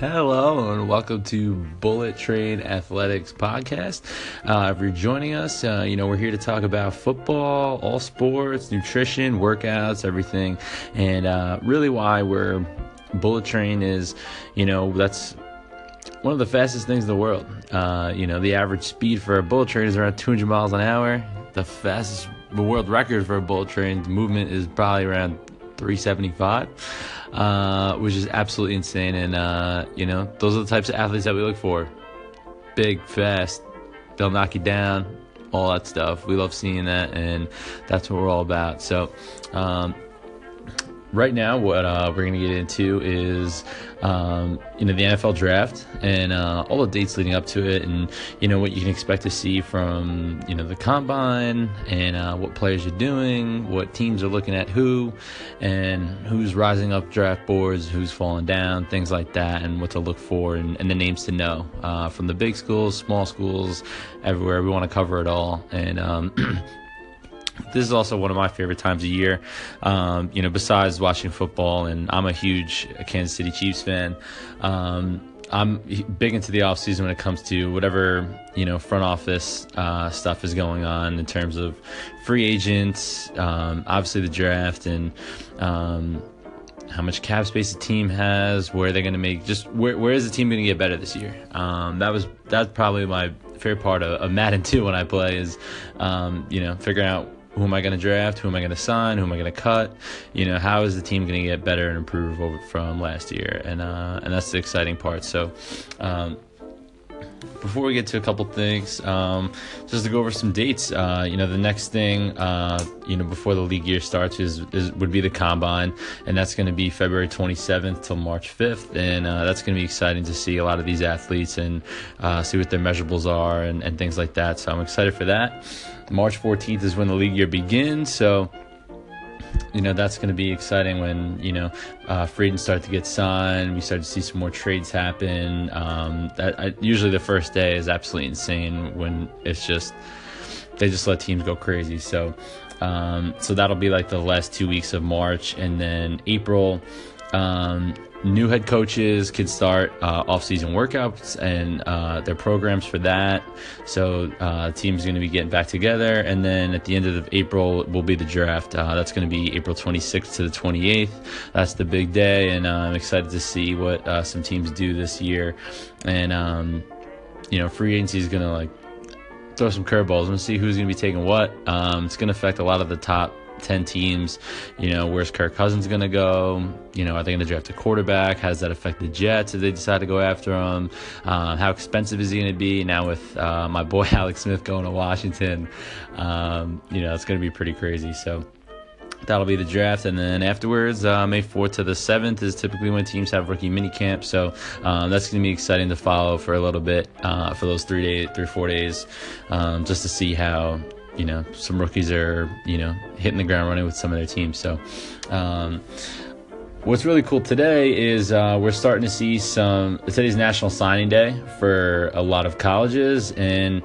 Hello and welcome to Bullet Train Athletics podcast. Uh, if you're joining us, uh, you know we're here to talk about football, all sports, nutrition, workouts, everything, and uh, really why we're Bullet Train is, you know, that's one of the fastest things in the world. Uh, you know, the average speed for a bullet train is around 200 miles an hour. The fastest, world record for a bullet train movement is probably around 375 uh, which is absolutely insane. And uh, you know, those are the types of athletes that we look for: big, fast, they'll knock you down, all that stuff. We love seeing that, and that's what we're all about. So. Um, right now, what uh, we're going to get into is um, you know the NFL draft and uh, all the dates leading up to it, and you know what you can expect to see from you know the combine and uh, what players are doing, what teams are looking at who, and who's rising up draft boards, who's falling down, things like that, and what to look for, and, and the names to know uh, from the big schools, small schools, everywhere. We want to cover it all, and um, this is also one of my favorite times of year. Um, you know, besides watching football, and I'm a huge Kansas City Chiefs fan. Um, I'm big into the offseason when it comes to whatever you know front office uh, stuff is going on in terms of free agents, um, obviously the draft, and um, how much cap space the team has, where they're going to make, just where where is the team going to get better this year? Um, that was that's probably my favorite part of, of Madden 2 when I play is um, you know figuring out who am I going to draft? Who am I going to sign? Who am I going to cut? You know, how is the team going to get better and improve over from last year? And uh, and that's the exciting part. So. Um, before we get to a couple things, um, just to go over some dates. Uh, you know, the next thing, uh, you know, before the league year starts is, is would be the combine, and that's going to be February 27th till March 5th, and uh, that's going to be exciting to see a lot of these athletes and uh, see what their measurables are and, and things like that. So I'm excited for that. March 14th is when the league year begins, so you know that's going to be exciting when you know uh, free agents start to get signed. We start to see some more trades happen. Um, that I, usually the first day is absolutely insane when it's just they just let teams go crazy. So um, so that'll be like the last two weeks of March, and then April. Um, new head coaches can start uh, off-season workouts and uh, their programs for that. So uh, team's going to be getting back together, and then at the end of April will be the draft. Uh, that's going to be April 26th to the 28th. That's the big day, and uh, I'm excited to see what uh, some teams do this year. And um, you know, free agency is going to like throw some curveballs and see who's going to be taking what. Um, it's going to affect a lot of the top 10 teams. You know, where's Kirk Cousins going to go? You know, are they going to draft a quarterback? How does that affect the Jets if they decide to go after him? Uh, how expensive is he going to be? Now, with uh, my boy Alex Smith going to Washington, um, you know, it's going to be pretty crazy. So, that'll be the draft and then afterwards uh, may 4th to the 7th is typically when teams have rookie mini camp so um, that's going to be exciting to follow for a little bit uh, for those three days three four days um, just to see how you know some rookies are you know hitting the ground running with some of their teams. So. Um, what's really cool today is uh, we're starting to see some. Today's National Signing Day for a lot of colleges, and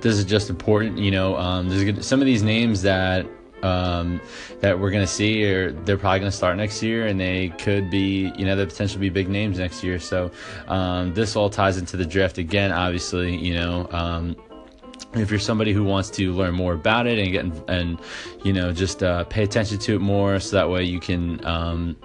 this is just important. You know, um, there's some of these names that um, that we're going to see, or they're probably going to start next year, and they could be, you know, they potentially be big names next year. So um, this all ties into the draft again. Obviously, you know, um, if you're somebody who wants to learn more about it and get and you know just uh, pay attention to it more so that way you can um,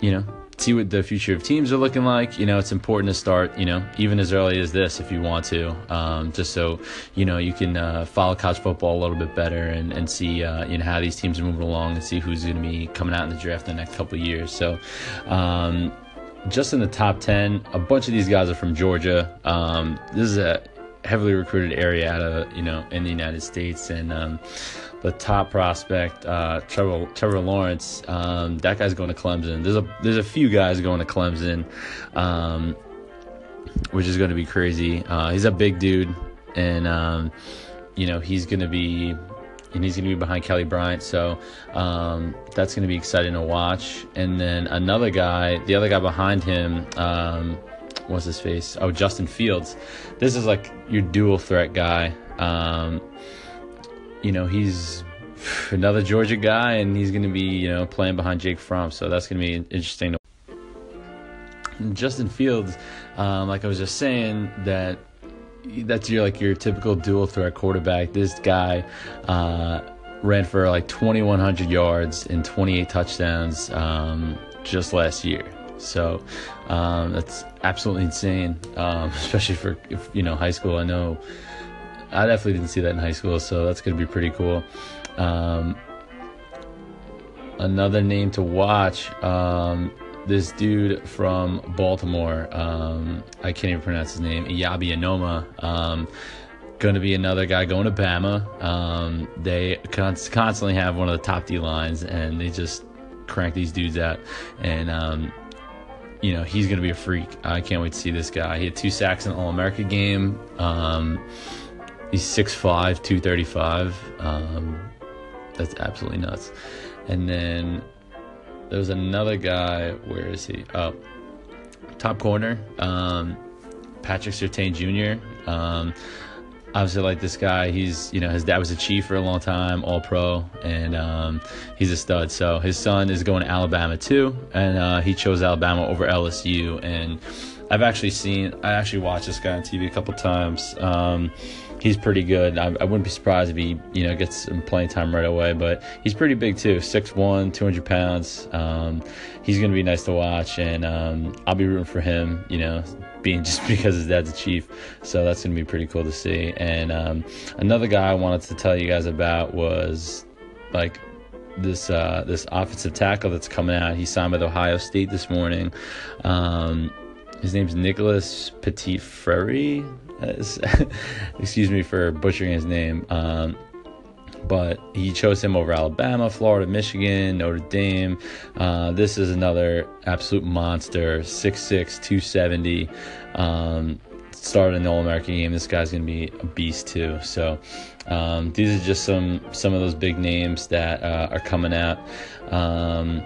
you know see what the future of teams are looking like you know it's important to start you know even as early as this if you want to um, just so you know you can uh, follow college football a little bit better and, and see uh, you know how these teams are moving along and see who's going to be coming out in the draft in the next couple of years. So um, just in the top 10 a bunch of these guys are from georgia. Um, this is a heavily recruited area out of you know in the United States, and um, the top prospect uh, Trevor Trevor Lawrence. Um, that guy's going to Clemson. There's a there's a few guys going to Clemson, um, which is going to be crazy. Uh, he's a big dude, and um, you know he's going to be. And he's going to be behind Kelly Bryant, so um, that's going to be exciting to watch. And then another guy, the other guy behind him, um, what's his face? Oh, Justin Fields. This is like your dual threat guy. Um, you know, he's another Georgia guy, and he's going to be you know playing behind Jake Fromm, so that's going to be interesting. Justin Fields, um, like I was just saying, that that's your like your typical dual threat quarterback. This guy uh, ran for like 2,100 yards and 28 touchdowns um, just last year. So um, that's absolutely insane, um, especially for if, you know high school. I know I definitely didn't see that in high school, so that's going to be pretty cool. Um, another name to watch um, this dude from Baltimore. Um, I can't even pronounce his name. Eyabi Anoma. Um, going to be another guy going to Bama. Um, they constantly have one of the top D lines, and they just crank these dudes out. And um, you know he's going to be a freak. I can't wait to see this guy. He had two sacks in the All America game. Um, he's 6'5", 235. Um, that's absolutely nuts. And then there was another guy. Where is he? Oh, top corner. Um, Patrick Surtain Jr. Um, obviously like this guy. He's you know his dad was a chief for a long time, all pro, and um, he's a stud. So his son is going to Alabama too, and uh, he chose Alabama over LSU. And I've actually seen, I actually watched this guy on TV a couple times. Um, he's pretty good. I, I, wouldn't be surprised if he, you know, gets some playing time right away. But he's pretty big too, 6'1", 200 pounds. Um, he's going to be nice to watch, and um, I'll be rooting for him. You know, being just because his dad's a chief, so that's going to be pretty cool to see. And um, another guy I wanted to tell you guys about was like this uh, this offensive tackle that's coming out. He signed with Ohio State this morning. Um, his name's Nicholas Petit Frere. excuse me for butchering his name. Um, but he chose him over Alabama, Florida, Michigan, Notre Dame. Uh, this is another absolute monster, 6'6, 270. Um, started the All American game. This guy's going to be a beast too. So um, these are just some some of those big names that uh, are coming out. Um,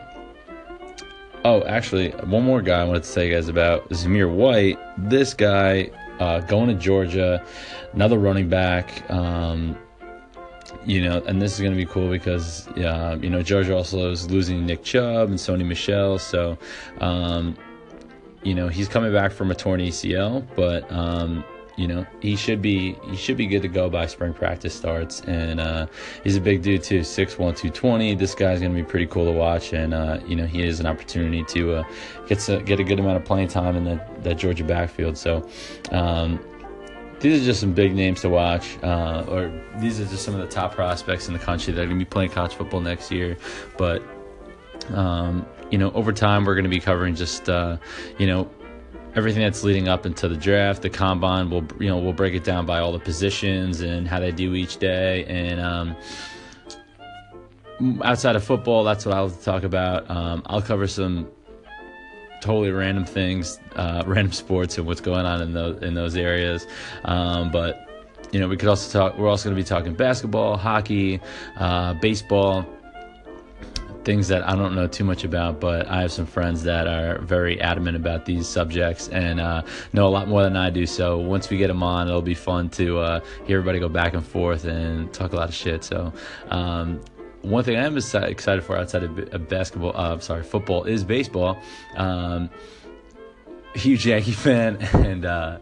oh, actually, one more guy I wanted to tell you guys about Zamir White. This guy uh, going to Georgia, another running back. Um, you know, and this is going to be cool because, uh, you know, Georgia also is losing Nick Chubb and Sony Michel. So, um, you know, he's coming back from a torn ACL, but, um, you know he should be he should be good to go by spring practice starts. And uh, he's a big dude too 6'1 220 this guy's gonna be pretty cool to watch. And uh, you know he has an opportunity to uh, get to get a good amount of playing time in that, that georgia backfield. So um, these are just some big names to watch uh, or these are just some of the top prospects in the country that are gonna be playing college football next year but um, you know over time we're gonna be covering just uh, you know everything that's leading up into the draft, the combine. We'll you know we'll break it down by all the positions and how they do each day. And um, outside of football, that's what I'll talk about. Um, I'll cover some totally random things, uh, random sports, and what's going on in those in those areas. Um, but you know, we could also talk. We're also going to be talking basketball, hockey, uh, baseball things that I don't know too much about, but I have some friends that are very adamant about these subjects and uh, know a lot more than I do. So once we get them on, it'll be fun to uh, hear everybody go back and forth and talk a lot of shit. So. Um, one thing I am excited for outside of basketball, uh, sorry, football is baseball. Um, huge Yankee fan, and uh,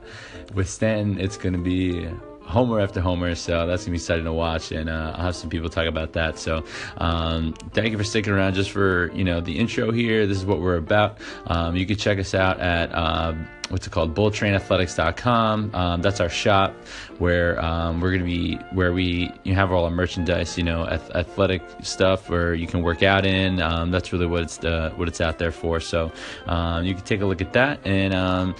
with Stanton, it's going to be homer after homer. So that's gonna be exciting to watch, and uh, I'll have some people talk about that. So um, thank you for sticking around just for you know the intro here. This is what we're about. Um, you can check us out at. Uh, what's it called bullettrainathletics.com um, that's our shop where um, we're going to be where we you have all our merchandise you know athletic stuff where you can work out in um, that's really what it's uh, what it's out there for so um, you can take a look at that and um,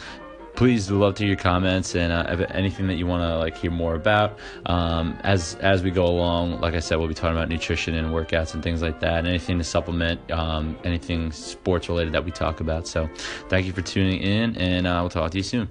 please love to hear your comments and uh, anything that you want to like hear more about. Um, as as we go along like i said we'll be talking about nutrition and workouts and things like that and anything to supplement um, anything sports related that we talk about. So thank you for tuning in and uh, we'll talk to you soon